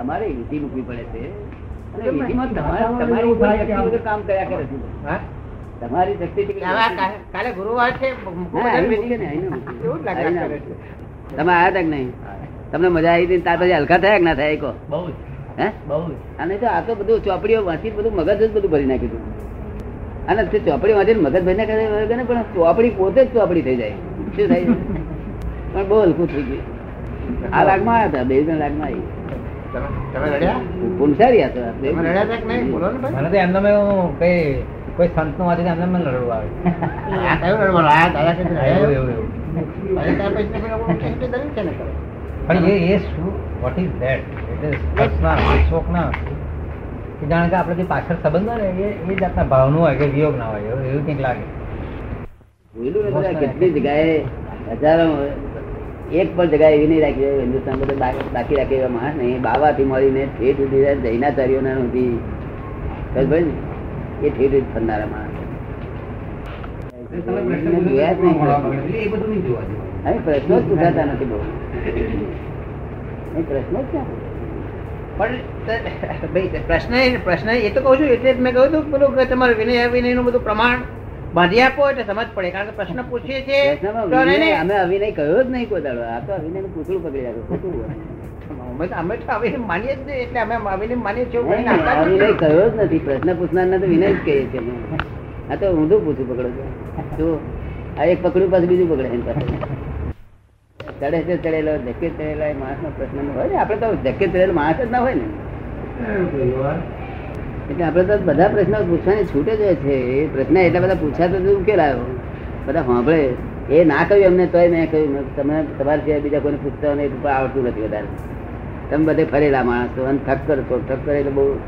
અમારે વિધિ મૂકવી પડે છે. કામ કર્યા કરે છે. તમારી શક્તિ કાલે ગુરુવાર છે. તમે આયા તક કે નહીં? તમને મજા આવી હતી ત્યાર પછી હલકા થયા કે ના થયા બહુ હે? બહુ અને તો આ તો બધું ચોપડીઓ વાંચી બધું મગજ જ બધું ભરી નાખ્યું હતું. અને તે ચોપડી વાંચીને મગજભાઈ ને કરે ને પણ ચોપડી પોતે જ ચોપડી થઈ જાય. શું થાય? પણ બહુ હલકું થઈ ગયું. આ લાગમાં આવ્યા હતા બે જણ લાગમાં આવી. ને નું? ને? પણ એ એ શું? What is that it is કલ્પના શોકના કે જાણે કે આપણે જે પાછળ સંબંધ હોય ને એ એ જાતના ભાવનું હોય કે વિયોગ ના હોય એવું કંઈક લાગે. કેટલી જગ્યાએ હજારો એક પણ જગ્યાએ એવી નહીં રાખી હિન્દુસ્તાન બધે બાકી રાખે એવા માણસ નહીં બાવાથી મળીને ઠેઠ સુધી જૈનાચાર્યોના નથી ખબર ને? એ ઠેઠ ફરનારા માણસ. પ્રશ્નો. જ પૂછાતા નથી બહુ. પ્રશ્ન પ્રશ્નો જ ક્યાં? પણ ભાઈ પ્રશ્ન પ્રશ્ન એ તો કહું છું એટલે મેં કહ્યું હતું પેલું તમારે વિનય અવિનયનું બધું પ્રમાણ બાંધી આપો એટલે સમજ પડે કારણ કે પ્રશ્ન પૂછીએ છીએ અમે અવિનય કહ્યો જ નહીં કોઈ દાડો આ તો અભિનયનું પૂછડું પકડી રાખ્યું. અમે તો અવિનય માનીએ જ નહીં એટલે અમે અવિનય માનીએ છીએ જ નથી. કહ્યો જ નથી પ્રશ્ન પૂછનાર તો વિનય જ કહીએ છીએ આ તો ઊંધું પૂછું પકડો છો શું? આ એક પકડ્યું પાછું બીજું પકડે એની પાસે ચડે છે, ચડેલો ધક્કે ચડેલો, એ માણસનો પ્રશ્ન હોય ને. આપડે તો ધક્કે ચડેલો માણસ જ ના હોય ને. એટલે આપડે તો બધા પ્રશ્નો પૂછવાની છૂટ જ છે. એ પ્રશ્ન એટલા બધા પૂછ્યા તો ઉકેલ આવ્યો? બધા સાંભળે. એ ના કહ્યું એમને, તોય મેં કહ્યું તમે તમારે સિવાય બીજા કોઈને પૂછતા હોય ને એ આવડતું નથી વધારે. તમે બધે ફરેલા માણસો, અને ઠક કરતો ઠક કરે એટલે બહુ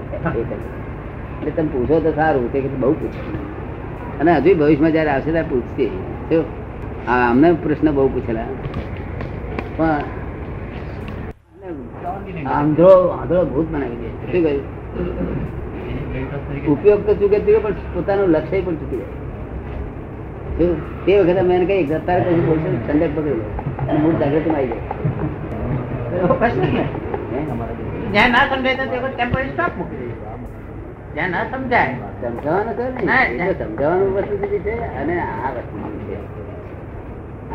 એટલે તમે પૂછો તો સારું તે બહુ પૂછો. અને હજુ ભવિષ્યમાં જયારે આવશે ત્યારે પૂછશે. હા અમને પ્રશ્ન બહુ પૂછેલા. પણ આંધળો આંધળો ભૂત બનાવી દે. શું કહ્યું? ઉપયોગ તો ચૂકે ચૂકે પણ પોતાનું લક્ષ્ય પણ ચૂકી જાય. તે વખતે મેં કઈ અત્યારે કશું બોલશે ને ઠંડક પકડી લો. અને મૂળ જાગૃતિમાં આવી એવો પ્રશ્ન જાય હે? જ્યાં ના સમજાય તો મૂકી જ્યાં ના સમજાય. સમજાવવાનું સમજાવવાનું વસ્તુ છે અને આ વસ્તુ છે.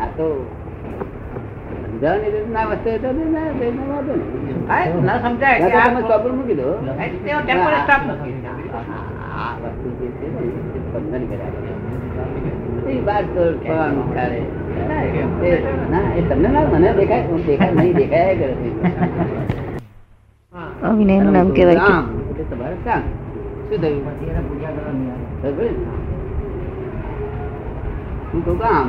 આ તો સમજાવવાની રીતે ના વસ્તુ તો ના સમજાય તમે મૂકી દો. આ વસ્તુ જે છે કર્યા શું કહું કામ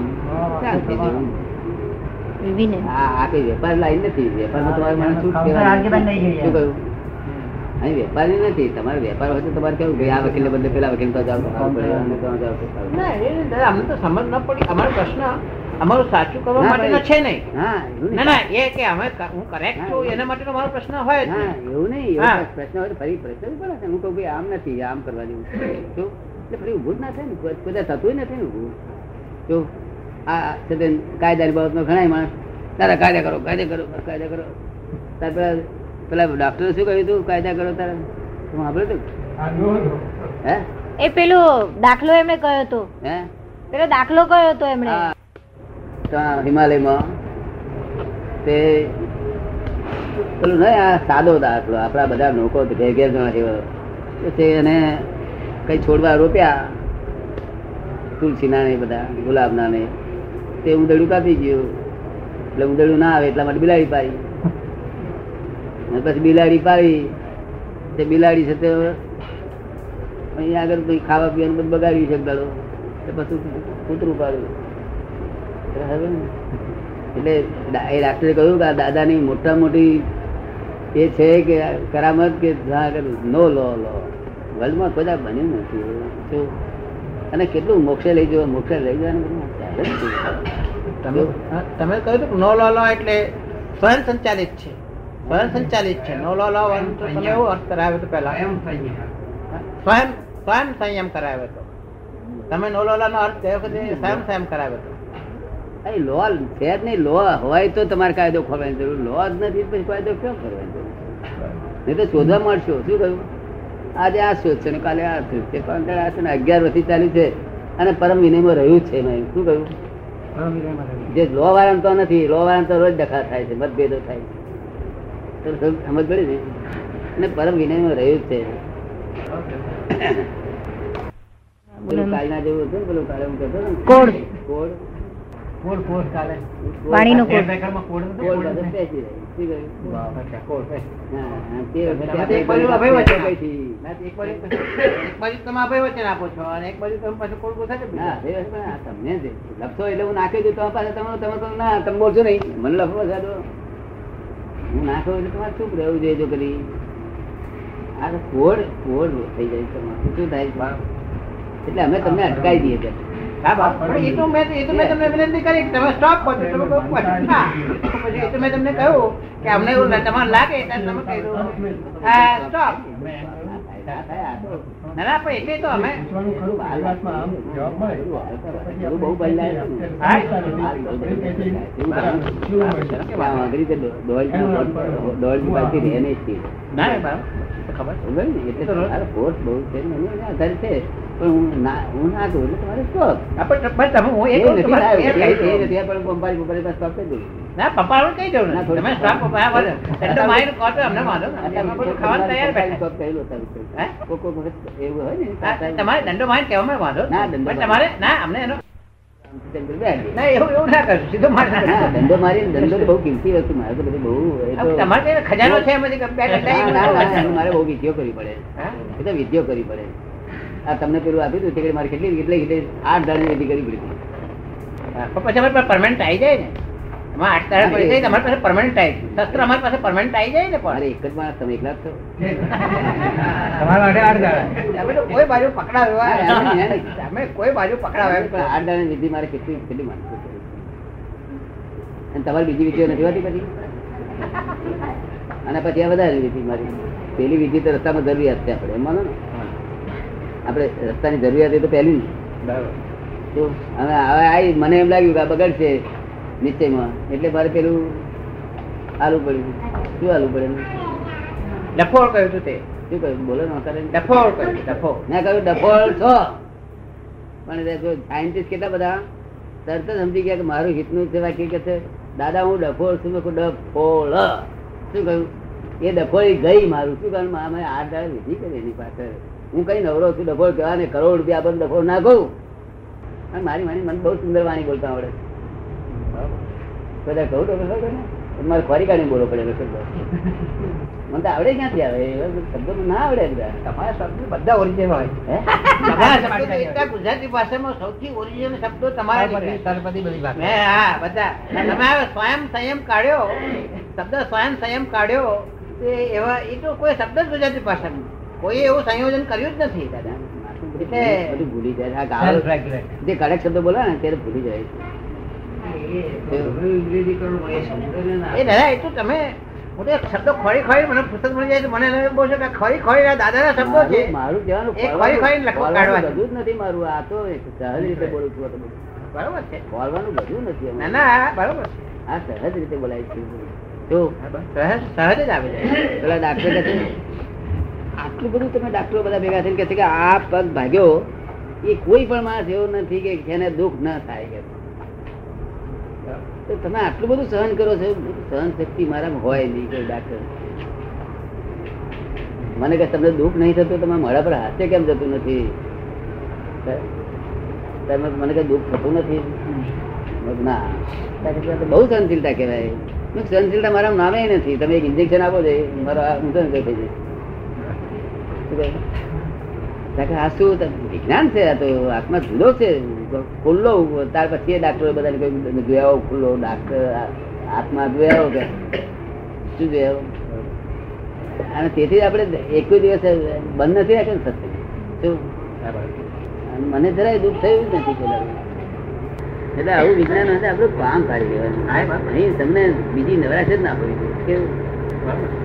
આ આ કઈ વેપાર લાઈન નથી વેપારમાં તમારે મને શું કહ્યું? અહીં વેપારી નથી તમારે વેપાર હોય તો તમારે કેવું? ભાઈ આ વકીલ બદલે પેલા વકીલ તો જાવ અમને તો સમજ ન પડી. અમારો પ્રશ્ન અમારું સાચું કરવા ના, માટેનો છે નહીં. હા ના ના એ કે અમે હું કરેક્ટ છું હા. એના માટેનો મારો પ્રશ્ન હોય એવું નહીં એવો પ્રશ્ન હોય તો ફરી પ્રશ્ન પડે છે હું કહું ભાઈ આમ નથી આમ કરવા જેવું છે. એટલે ફરી ઊભું જ ના થાય ને કદાચ થતું નથી ને ઊભું. જો આ છે તે કાયદાની બાબતમાં ઘણા માણસ તારા કાયદા કરો કાયદા કરો કાયદા કરો. તાર પેલા પેલા ડોક્ટરે શું કહ્યું હતું કાયદા કરો તારા. તું સાંભળ્યું હતું હે એ પેલો દાખલો એમણે કયો હતો હે? પેલો દાખલો કયો હતો એમણે? હિમાલયમાં તે પેલું નહીં આ સાદો દાખલો આપણા બધા લોકો ઘેર ઘેર જણા છે તો એને કઈ છોડવા રોપ્યા તુલસીના નહીં બધા ગુલાબના ને તે ઉંદરડું કાપી ગયું. એટલે ઉંદરડું ના આવે એટલા માટે બિલાડી પાડી. પછી બિલાડી પાડી. તે બિલાડી છે તે અહીંયા આગળ પછી ખાવા પીવાનું બધું બગાડ્યું છે ગળો. તે પછી કૂતરું પાડ્યું? એટલે એ ડાક્ટરે કહ્યું કે દાદાની મોટા મોટી એ છે કે કરામત કે નો લો લો. વર્લ્ડમાં કોઈ બન્યું નથી. અને કેટલું મોક્ષે લઈ જવા મોક્ષે લઈ જવાનું બધું. તમે તમે કહ્યું હતું નો લો લો એટલે સ્વયં સંચાલિત છે. સ્વયં સંચાલિત છે. નો લો લો તો તમે એવો અર્થ કરાવ્યો હતો પહેલા. સ્વયં સ્વયં સંયમ કરાવ્યો હતો તમે નો લો લો નો અર્થ કયો કે સ્વયં સંયમ કરાવ્યો હતો અહીં લો છે જ નહીં. લો હોય તો તમારે કાયદો ખોલવાની જરૂર. લો જ નથી પછી કાયદો કેમ કરવાની જરૂર? નહીં તો શોધવા મળશો. શું કહ્યું? આજે આ શોધ છે ને કાલે આ શોધ છે. પણ આ છે ને અગિયાર વર્ષથી ચાલ્યું છે. અને પરમ વિનયમાં રહ્યું છે. શું કહ્યું? જે લો વાળા તો નથી લો વાળા તો રોજ ડખા થાય છે મતભેદો થાય છે. સમજ પડી ને? અને પરમ વિનયમાં રહ્યું છે. પેલું કાલના જેવું હતું પેલું કાલે હું કહેતો કોડ. કોડ. કોડ કોડ ચાલે પાણીનો કોડ. બેકરમાં કોડ નતો? કોડ કોડ બધો તમે એટલે હું નાખી દઉં પાસે તમે તમે ના તમે બોલશો નહીં. મને લખવો સાધો. હું નાખો એટલે તમારે શું રહેવું જોઈએ જો કરી? આ તો કોડ કોડ થઈ જાય તમારું. શું થાય એટલે અમે તમને અટકાવી દઈએ એ તો મેં એ તો મેં તમને વિનંતી કરી તમે સ્ટોપ કરો તમે પછી એ તો મેં તમને કહ્યું કે અમને એવું તમારે લાગે ત્યારે તમે કહી દો સ્ટોપ ના ના પણ એટલે તો અમે એ દઉં. પપ્પા તમે સ્ટોપ પપ્પા અમને વાંધો ખાવાનું તૈયાર વખત એવું હોય ને તમારે દંડો કહેવામાં વાંધો ના. દંડો તમારે ના અમને એનો સીધો મારી મારી બહુ કિંમતી વસ્તુ મારે તો બધી બહુ તમારે ખજાનો છે મારે બહુ વિધિઓ કરવી પડે. એ તો વિધિઓ કરવી પડે. આ તમને પેલું આપ્યું દઉં તે મારે કેટલી કેટલી આઠ દાડાની વિધિ કરવી પડી હતી. પછી પરમાનન્ટ આવી જાય ને. આઠ પડી તમારી પાસે પરમાનન્ટ આવી શસ્ત્ર અમારી પાસે પરમાનન્ટ આવી જાય ને પણ. એક જ માણસ તમે એકલા છો. તમારા માટે આઠ દાડા. અમે કોઈ બાજુ પકડાવ્યો ના, એમ નહીં. અમે કોઈ બાજુ પકડાવ્યો પણ આઠ દાડાની વિધિ મારે કેટલી કેટલી માણસો અને તમારી બીજી વિધિઓ નથી હોતી પછી? અને પછી આ વધારે વિધિ મારી. પેલી વિધિ તો રસ્તામાં જરૂરિયાત છે આપણે એમાં ને? આપણે રસ્તાની જરૂરિયાત એ તો પહેલી ને તો હવે હવે મને એમ લાગ્યું કે આ બગડશે. નિશ્ચયમાં એટલે મારે પેલું આલુ પડ્યું. શું આલુ પડે ડફોળ કહ્યું હતું તે. શું કહ્યું? બોલો ને કરે ડફોળ કહ્યું ડફોળ. મેં કહ્યું ડફોળ છો. પણ સાયન્ટિસ્ટ કેટલા બધા? તરત જ સમજી ગયા કે મારું હિતનું છે વાક્ય કે છે દાદા હું ડફોળ છું. મેં ડફોળ. શું કહ્યું? એ ડફોળી ગઈ મારું. શું કહ્યું? મારે આઠ દાડા વિધિ કરી એની પાછળ. હું કઈ નવરો છું ડફોળ કહેવા ને કરોડ રૂપિયા આપણને ડફોળ ના કહું. અને મારી મારી મને બહુ સુંદર વાણી બોલતા આવડે. બધા કહું ડફોળ કહું ને? મારે ખોરી કાઢીને બોલવો પડે મને તો આવડે ક્યાંથી આવે? શબ્દો ના આવડે તમારા શબ્દ બધા ઓરિજિનલ હોય. ગુજરાતી ભાષામાં સૌથી ઓરિજિનલ શબ્દો તમારા નીકળ્યા. બધી હા બધા. તમે સ્વયં સંયમ કાઢ્યો શબ્દ સ્વયં સંયમ કાઢ્યો તે એવા એ તો કોઈ શબ્દ જ ગુજરાતી ભાષામાં કોઈ એવું સંયોજન કર્યું જ નથી. દાદા એટલે ભૂલી જાય. જે કડક શબ્દ બોલે ને ત્યારે ભૂલી જાય. એ દાદા એ તો તમે હું એક શબ્દો ખોરી ખોરી મને પુસ્તક મળી જાય તો મને બહુ છે કે ખોરી ખોરી આ દાદાના શબ્દો છે. મારું- મારું કહેવાનું એ ખોરી ખોરીને લખવું બધું જ નથી મારું આ તો સહજ રીતે બોલું છું આ તો બધું. બરોબર છે. ખોલવાનું બધું નથી ના ના બરોબર છે. આ સહજ રીતે બોલાય છે. જો સહજ સહજ જ આવે છે પેલા ડાક્ટર કહે છે આટલું બધું તમે ડાક્ટરો બધા ભેગા થઈને કહે છે કે આ પગ ભાગ્યો એ કોઈ પણ માણસ એવો નથી કે જેને દુઃખ ન થાય કે તમે આટલું બધું સહન કરો છો? સહન શક્તિ મારામાં હોય નહીં કોઈ ડાક્ટર. મને કે તમને દુઃખ નહીં થતું તમે મારા પર હાથે કેમ જતું નથી? તમે મને કે દુઃખ થતું નથી? ના. બહુ સહનશીલતા કહેવાય. સહનશીલતા મારા નામે નથી. તમે એક ઇન્જેક્શન આપો છો મારો આ ઊંધો થઈ જાય આ શું વિજ્ઞાન છે, આ તો આત્મા જુદો છે ખુલ્લો ત્યાર પછી એ ડાક્ટરો બધાને કહ્યું જોયા ખુલ્લો ડાક્ટર આત્મા જોયા આવો કે. શું જોયા આવો? અને તેથી આપણે એક દિવસ બંધ નથી રાખ્યું સત્ય. શું? મને જરાય દુઃખ થયું જ નથી પેલા એટલે આવું વિજ્ઞાન હશે, આપણું કામ કાઢી દેવાનું. અહીં તમને બીજી નવરાશ જ ના પડી. કેવું?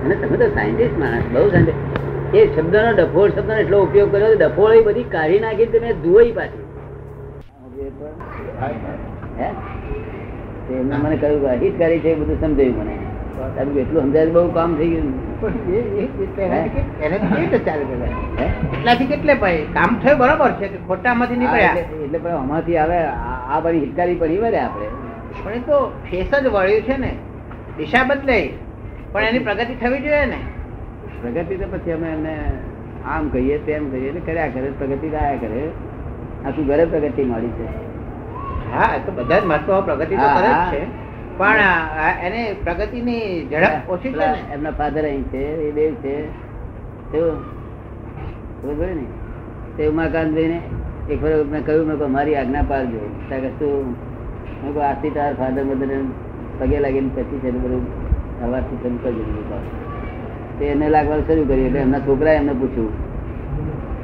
અને તમે તો સાયન્ટિસ્ટ માણસ, બહુ સાયન્ટિસ્ટ એ શબ્દનો ડફોળ શબ્દનો એટલો ઉપયોગ કર્યો ડફોળ એ બધી કાઢી નાખી તમે ધોઈ પાછી. મને કહ્યું અહિતકારી છે બધું સમજાયું મને. તારું એટલું સમજાય બહુ કામ થઈ ગયું. પણ કેટલે ભાઈ કામ થયું બરોબર છે કે ખોટામાંથી નીકળ્યા? એટલે પણ આમાંથી આવે આ બધી હિતકારી પડી વળે આપણે. પણ એ તો ફેસ જ વળ્યું છે ને. દિશા બદલે પણ એની પ્રગતિ થવી જોઈએ ને. પ્રગતિ તો પછી અમે એમને આમ કહીએ તેમ કહીએ એટલે કર્યા કરે પ્રગતિ રહ્યા કરે. આખું ઘરે પ્રગતિ મળી છે. હા તો બધા જ મહત્વ પ્રગતિ તો કરે છે. પણ એને પ્રગતિની ઝડપ ઓછી છે એમના ફાધર અહીં છે એ દેવ છે. તેવું ખબર ને? તે ઉમાકાંત જઈને એક વાર મેં કહ્યું મેં મારી આજ્ઞા પાડજો ત્યાં કે શું? મેં આજથી તાર ફાધર મધર પગે લાગીને પછી છે ને બધું હવાથી શરૂ કરજો એને લાગવાનું શરૂ કર્યું એટલે એમના છોકરાએ એમને પૂછ્યું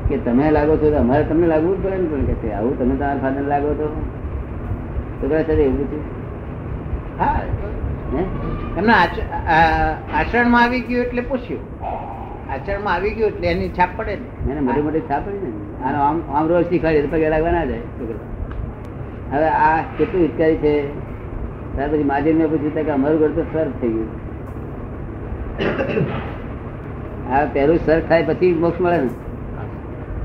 કે તમે લાગો છો તો અમારે તમને લાગવું જ પડે ને પણ કે છે, આવું તમે તમારા ફાધર લાગો તો? છોકરા સાથે એવું પૂછ્યું. હા. એમના આચરણમાં આવી ગયું એટલે પૂછ્યું. આચરણમાં આવી ગયું એટલે એની છાપ પડે ને. એને મોટી મોટી છાપ પડી ને. આનો આમ આમ રોજ શીખવાડીએ તો પગે લાગવા ના જાય છોકરા. હવે આ કેટલું હિતકારી છે? ત્યાર પછી માજી મેં પૂછ્યું કે અમારું ઘર તો સર્ફ થઈ ગયું. આ પહેલું સર થાય પછી મોક્ષ મળે ને.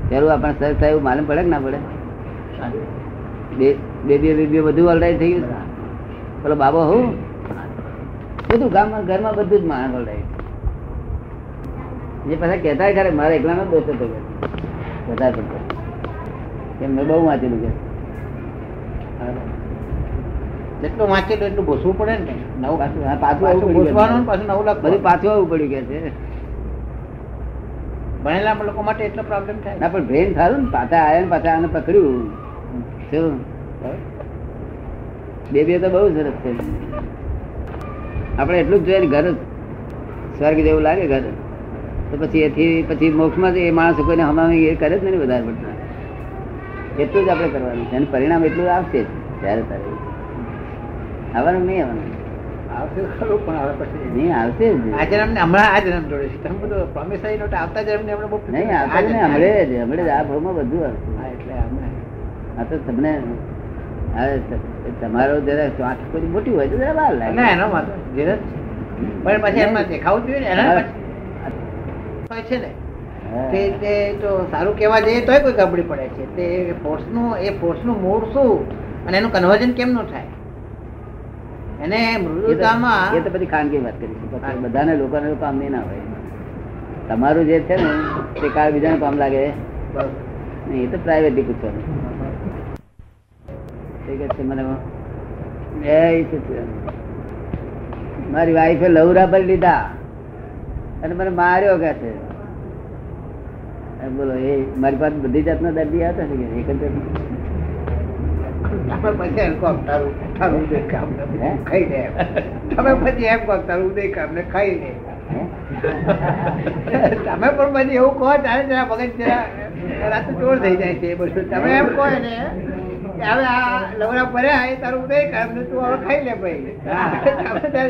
પહેલું આપણને સર થાય એવું માલુમ પડે કે ના પડે? બે બેબી બેબી બધું ઓલરાઈટ થઈ ગયું? પેલો બાબો હું? બધું ગામમાં ઘરમાં બધું જ માણસ ઓલરાઈટ જે પાછા કહેતા ખરે મારા એકલાનો નો દોષ હતો વધારે પડતો કેમ મેં બહુ વાંચેલું કે જેટલું વાંચેલું એટલું ઘોસવું પડે ને. નવું પાછું હા, પાછું પાછું પડ્યું નવું બધું લખવાનું પાછું આવવું પડ્યું કે છે. ભણેલા લોકો માટે એટલો પ્રોબ્લેમ થાય? ના, પણ બ્રેન થયું ને, પાછા આયા ને, પાછા આને પકડ્યું. શું? બે બે તો બહુ સરસ છે. આપણે એટલું જ જોઈએ ઘર સ્વર્ગ જેવું લાગે ઘર. તો પછી એથી, પછી મોક્ષમાં એ માણસ કોઈને હમામી એ કરે જ નહીં વધારે પડતા. એટલું જ આપણે કરવાનું છે. એનું પરિણામ એટલું આવશે ત્યારે તારે. આવવાનું નહીં આવવાનું. તમારો જરા ચોંચ થોડી મોટી હોય તો બહાર લાગે. એનો. પણ પછી એમાં દેખાવું જોઈએ ને એના છે ને. તે તે તો સારું કહેવા જઈએ તોય કોઈ ગબડી પડે છે. તે ફોર્સનું એ ફોર્સનું મૂળ શું? અને એનું કન્વર્ઝન કેમ ન થાય? એને મૃદુતામાં એ તો પછી ખાનગી વાત પછી બધાને લોકોને કામ નહીં ના હોય. તમારું જે છે ને તે કાળ બીજાને કામ લાગે? નહીં એ તો પ્રાઇવેટલી પૂછવાનું. ઠીક છે મને મારી વાઈફે લવરા પર લીધા. અને મને માર્યો કે છે. બોલો એ મારી પાસે બધી જાતના દર્દી આવતા છે કે એક જ પછી એમ કહો તારું તારું ઉદય કામ ખાઈ લે. તમે પછી એમ કહો તારું ઉદય કામ ને ખાઈ લે. તમે પણ પછી એવું કહો ત્યારે જરા મગજ જરા રાતે ચોર થઈ જાય છે એ બધું. તમે એમ કહો ને હવે આ લવરા ભર્યા એ તારું ઉદય કામ ને તું હવે ખાઈ લે ભાઈ.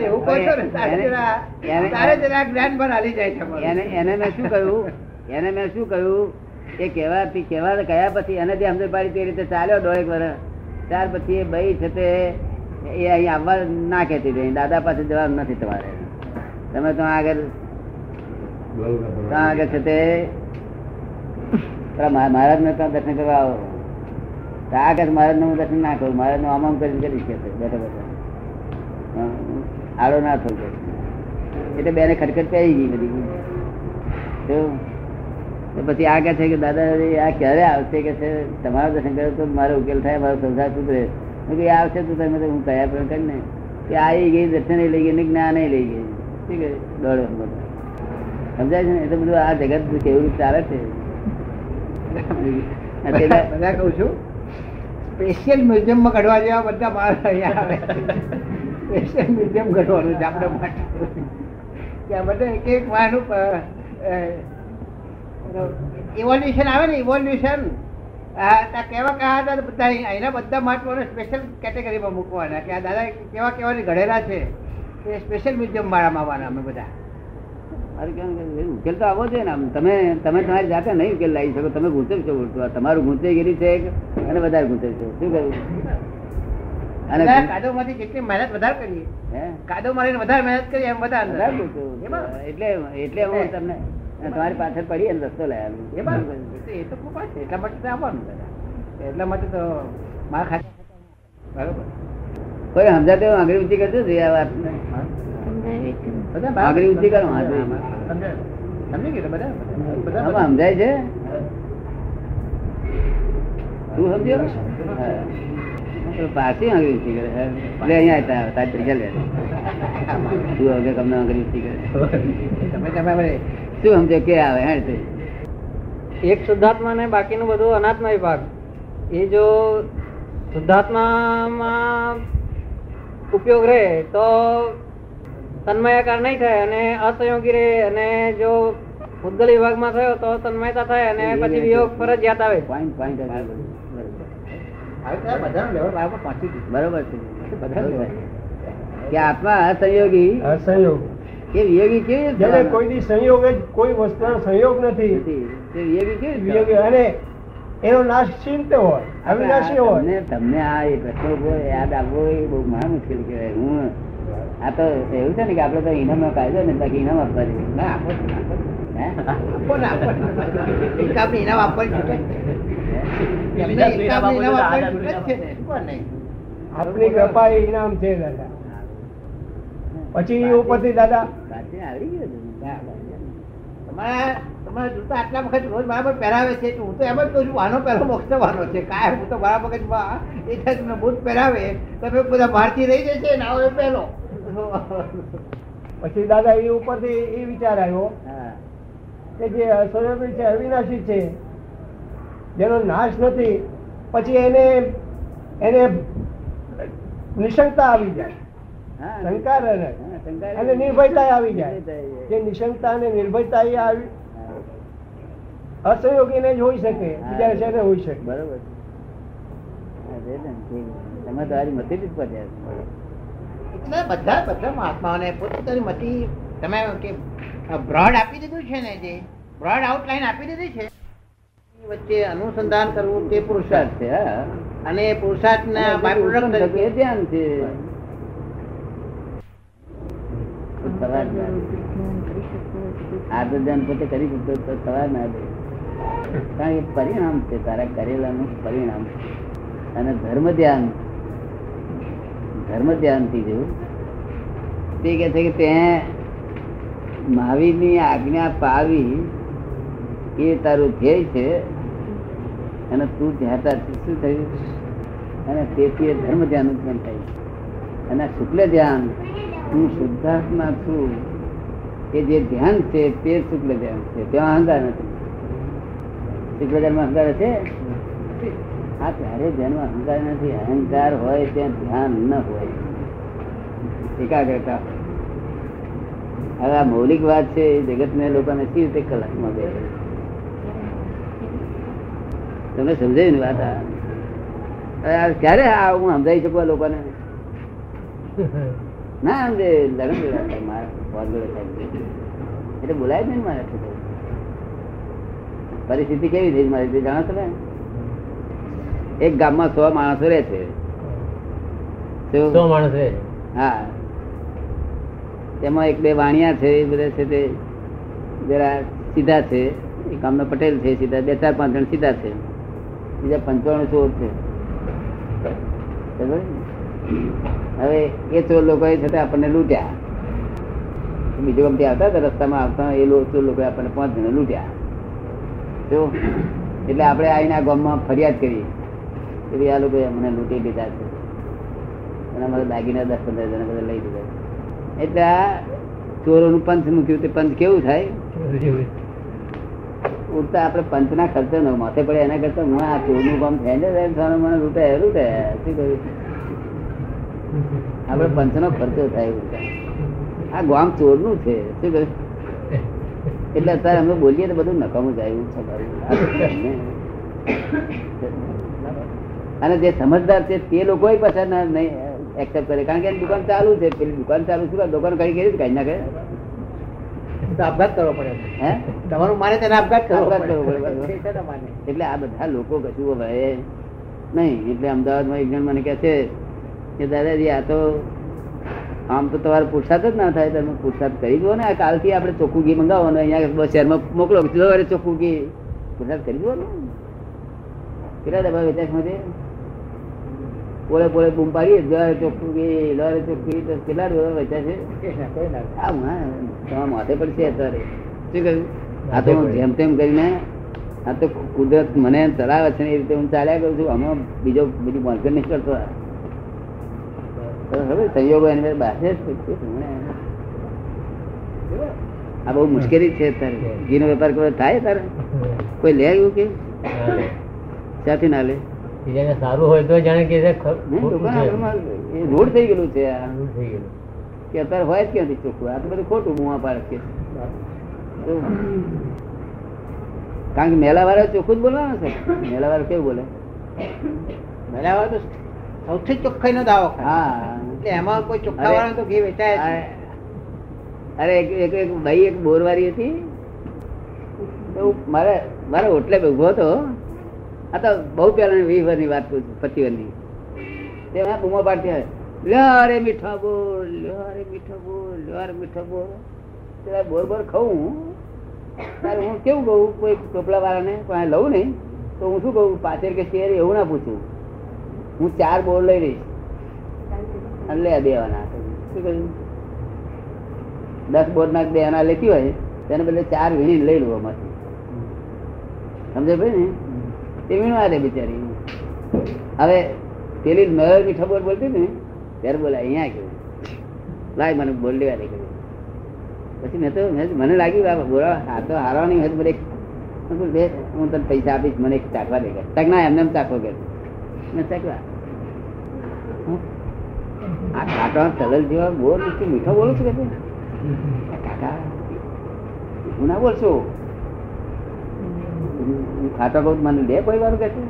એવું કહો છો ને તારે જરા જ્ઞાન પર હાલી જાય છે એને એને મેં શું કહ્યું? એને મેં શું કહ્યું? એ કહેવાથી કેવા કયા પછી એને જે સમજ પાડી તે રીતે ચાલ્યો દોઢેક વર્ષ ત્યાર પછી એ ભાઈ છે તે એ અહીં આવવા ના કહેતી હતી. દાદા પાસે જવાબ નથી તમારે. તમે તો આગળ ત્યાં આગળ છે તે. મહારાજ ને ત્યાં દર્શન કરવા આવો. તો આગળ મહારાજનું દર્શન ના કરું. મહારાજનું આમ આમ કરીને કરી છે, બેઠા બેઠા. આડો ના થયો એટલે બેને ખટખટ પહેરી ગઈ બધી. પછી આ કે છે કે દાદા આ ક્યારે આવશે? કે છે તમારો દર્શન કરો તો મારો ઉકેલ થાય મારો સંસાર સુધરે. કે આવશે તો તમે તો હું કયા પણ કરીને કે આવી ગઈ દર્શન લઈ ગઈ ને જ્ઞાન લઈ ગઈ. ઠીક છે દોડો સમજાય છે ને? એટલે બધું આ જગત કેવું રીતે ચાલે છે? બધા કહું છું સ્પેશિયલ મ્યુઝિયમમાં કાઢવા જેવા બધા માણસ અહીંયા આવે સ્પેશિયલ મ્યુઝિયમ કાઢવાનું છે આપણે માટે. ત્યાં બધા એક એક માનું ઇવોલ્યુશન આવે ને ઇવોલ્યુશન કેવા કયા હતા બધા એના બધા મહાત્માઓને સ્પેશિયલ કેટેગરીમાં મૂકવાના કે આ દાદા કેવા કેવાની ઘડેલા છે એ સ્પેશિયલ મ્યુઝિયમ વાળામાં આવવાના અમે બધા. ઉકેલ તો આવો છે ને આમ. તમે તમે તમારી જાતે નહીં ઉકેલ લાવી શકો. તમે ગુંચવ છો. તમારું ગયેલી છે અને વધારે ગુંચવ છો શું કહ્યું અને કાદો માંથી જેટલી મહેનત વધારે કરીએ હે? કાદો મારીને વધારે મહેનત કરીએ એમ વધારે એટલે એટલે હું. તમને તમારી પાછળ પડી અને રસ્તો લઈ આવ્યો. એ તો ખૂબ છે. એટલા માટે તો આવવાનું એટલા માટે તો મારા ખાતે બરોબર. કોઈ સમજાતે આંગળી ઊંચી કરજો જોઈએ આ વાત આંગળી ઊંચી કરો, સમજાય. સમજી ગયું બધા બધા સમજાય છે? તું સમજ્યો? પાછી આંગળી ઊંચી કરે. એટલે અહીંયા આવતા તારી પૈસા લે. તું હવે તમને આંગળી ઊંચી કરે. તમે તમે શું સમજે કે આવે હેડ તે? એક શુદ્ધાત્મા ને બાકીનું બધું અનાત્મા વિભાગ એ જો શુદ્ધાત્મામાં ઉપયોગ રહે તો તન્મયાકાર નહીં થાય અને અસંયોગી રહે અને જો ઉદ્ગલ વિભાગમાં થયો તો તન્મયતા થાય અને પછી વિયોગ ફરજિયાત આવે. પોઈન્ટ પોઈન્ટ બરાબર બરોબર છે. બધા કે આત્મા અસંયોગી અસંયોગ. એ વિયોગી કેવી કોઈની સંયોગ જ કોઈ વસ્તુનો સંયોગ નથી. એવી કેવી અને એનો નાશ ચિંત હોય અવિનાશી હોય. તમને તમને આ એ પ્રશ્નો યાદ આવવો એ બહુ મહા મુશ્કેલ કહેવાય. હું આ તો એવું છે ને કે આપડે તો ઇનામનો કાયદો ને બાકી ઇનામ આપવા જોઈએ ના આપો આપો ને. આપો ને, આપો ઇનામ આપવાની છૂટે. ને. આપની કૃપા એ ઇનામ છે દાદા. પછી ઉપરથી દાદા તમારા જૂતા આટલા વખત રોજ બરાબર પહેરાવે છે હું તો એમ જ કહું છું વાનો પહેલો મોક્ષ વાનો છે. કાંઈ હું તો મારા મગજમાં એ થાય તમને બુટ પહેરાવે તમે બધા ભારતી રહી જશે ને આવો એ પહેલો પછી દાદા એ ઉપરથી એ વિચાર આવ્યો કે જે અસંયોગી છે અવિનાશી છે જેનો નાશ નથી પછી એને એને નિશંકતા આવી જાય. શંકા રહે અને નિર્ભયતા આવી જાય. જે નિશંકતા અને નિર્ભયતા એ આવી અસંયોગીને જ હોઈ શકે બીજા હોઈ શકે. બરોબર. હા, તે ને, તે તમે તમારી મતી જ પહોંચ્યા બધા બધા મહાત્માઓને પોતપોતાની મતી તમે કે બ્રોડ આપી દીધું છે ને જે? બ્રોડ આઉટલાઈન આપી દીધી છે. વચ્ચે અનુસંધાન કરવું તે પુરુષાર્થ છે અને પુરુષાર્થના બાય પ્રોડક્ટ ધ્યાન છે. તો ધ્યાન પોતે કરી શકતો તો સવાર ના દે. કારણ કે પરિણામ છે, તારા કરેલાનું પરિણામ અને ધર્મ ધ્યાન ધર્મ ધ્યાનથી જેવું તે કે છે કે તે મહાવીરની આજ્ઞા પાવી એ તારું ધ્યેય છે. અને તું ધ્યાતા શું થયું? અને તેથી ધર્મ ધ્યાન ઉત્પન્ન થાય. અને શુક્લ ધ્યાન હું શુદ્ધાત્મા છું કે જે ધ્યાન છે તે શુક્લ ધ્યાન છે. ત્યાં અહંકાર નથી. શુક્લ ધ્યાનમાં અહંકાર છે આ ત્યારે ધ્યાનમાં અહંકાર નથી, અહંકાર હોય ત્યાં ધ્યાન ન હોય. એકાગ્રતા. હવે આ મૌલિક વાત છે, એ જગતને લોકોને કેવી રીતે કલાકમાં બે તમને સમજાય ને વાત આ? ક્યારે આ હું સમજાવી શકું લોકોને? ના જોડે મારે ફોન એટલે બોલાય જ નહીં મારે પરિસ્થિતિ કેવી થઈ મારી તે જાણો તમે? એક ગામમાં સો માણસો રહે છે. સો માણસ રહે હા. તેમાં એક બે વાણિયા છે એ બધા છે તે જરા સીધા છે. એક ગામના પટેલ છે સીધા બે ચાર પાંચ જણ સીધા છે. બીજા પંચાણું ચોર છે. ખબર? હવે એ ચોર લોકો આપણને લૂંટ્યા. બીજો ગમતી આવતા હતા રસ્તામાં આવતા એ ચોર લોકો આપણને પાંચ જણ લૂંટ્યા. જો, એટલે આપણે આવીને આ ગામમાં ફરિયાદ કરી. કે આ લોકો અમને લૂંટી લીધા છે. અને અમારા દાગીના દસ પંદર જણા બધા લઈ લીધા એટલે આ ચોરોનું પંચ મૂક્યું તે પંચ કેવું થાય? ઉડતા આપણે પંચના ખર્ચો ન, માથે પડે એના કરતા હું આ ચોરનું કામ થાય ને લૂંટે લૂંટે શું કહ્યું આપણે પંચનો ખર્ચો થાય આ ગામ ચોરનું છે શું કહ્યું એટલે અત્યારે અમે બોલીએ તો બધું નકામું જાય એવું અને જે સમજદાર છે તે લોકો પાછા નહીં એક્સેપ્ટ કરે. કારણ કે દુકાન ચાલુ છે. પેલી દુકાન ચાલુ શું દુકાન કઈ કરી કઈ ના કરે તો આપઘાત કરવો પડે. હે? તમારું માને તેને આપઘાત કરવો પડે. છે ને. એટલે આ બધા લોકો કશું વહે નહીં. એટલે અમદાવાદમાં એક જણ મને કહે છે કે દાદાજી આ તો આમ તો તમારે પુરસાદ જ ના થાય, તમે પુરસાદ કરી દો ને. કાલથી આપણે ચોખ્ખું ઘી મંગાવો અહીંયા બસ શહેરમાં મોકલો. સવારે ચોખ્ખું ઘી. પુરસાદ કરી દો ને. કેટલા ડબ્બા વેચાય છે પોલે પોળે બૂમ પાડીએ. દોરે ચોખ્ખું ઘી દોરે ચોખ્ખું તો કેટલા ડબ્બા વેચાશે? તમારા માથે પડશે અત્યારે. શું કહ્યું? આ તો હું જેમ તેમ કરીને, આ તો કુદરત મને ચલાવે છે એ રીતે હું ચાલ્યા કરું છું. આમાં બીજો બીજી મોનકર નહીં કરતો. હવે સંયોગો એની આ બહુ મુશ્કેલી છે અત્યારે. ઘીનો વેપાર કરવો થાય તારે? કોઈ લે એવું કે? ક્યાંથી ના લે? સારું હોય તો જાણે કે રોડ થઈ ગયેલું છે આ. કે અત્યારે હોય જ ક્યાંથી ચોખ્ખું? આ તો બધું ખોટું મુવા પાડે કે કારણ કે મેલા વાળા ચોખ્ખું જ બોલવાનું છે. મેલા વાળા કેવું બોલે? મેલાવા તો સૌથી ચોખ્ખાઈનો દાવો કરે. હા. એટલે એમાં કોઈ ચોખ્ખા વાળા તો ઘી વેચાય અરે એક એક એક ભાઈ એક બોરવારી હતી. તો મારે મારે હોટલે ઊભો હતો. આ તો બહુ પહેલા વીસ વર્ષની વાત કરું છું પચીસ વર્ષની તે મેં બૂમો પાડતી લ્યો અરે મીઠા બોલ લ્યો અરે મીઠા બોલ લ્યો અરે મીઠા બોલ ત્યારે બોર બોર ખાઉં ત્યારે હું કેવું કહું કોઈ ટોપલા વાળાને કોઈ લઉં નહીં તો હું શું કહું પાછળ કે શેર એવું ના પૂછું. હું ચાર બોર લઈ રહીશ અને લે દેવાના. શું કહ્યું દસ બોર ના બે આના લેતી હોય તેને બદલે ચાર વીણી લઈ લઉં અમારી સમજે ભાઈ ને? તે વીણવા દે બિચારી. હવે પેલી નળ મીઠા બોર બોલતી ને ત્યારે બોલે અહીંયા કેવું લાય મને બોલ લેવા દે કહ્યું પછી મેં તો મેં- મને લાગ્યું બોરા આ તો હારવાની હોય તો મને લે, હું તને પૈસા આપીશ મને એક ચાખવા દે કે ચાખ ના એમને એમ ચાખો કે. ચાખ્યા હું, આ કાકા તલલ જેવા નથી મીઠો બોલું છું કે ના તો વાર કે છે?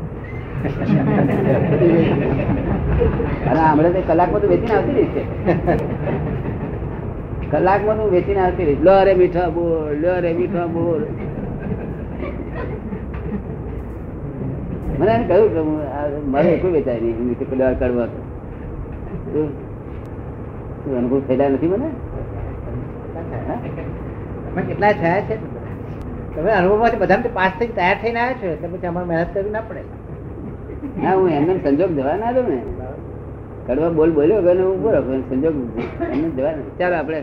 અને હમણાં તો કલાકમાં તો વેચીને આવતી રહી કલાકમાં તું વેચીને આવતી રહીશ લો રે મીઠા બોલ લો રે મીઠા બોલ મને એને કહ્યું કે મારે એકલું વેચાય નહીં. પેલી વાર કરવા અનુભવ થયેલા નથી મને? કેટલા થયા છે? તમે અનુભવમાંથી બધા પાસ થઈ તૈયાર થઈને આવ્યા છો એટલે પછી અમારે મહેનત કરવી ના પડે. ના હું એમને સંજોગ જવા ના દઉં ને. કડવા બોલ બોલ્યો કે હું બોલો સંજોગ એમને જવા ચાલો આપણે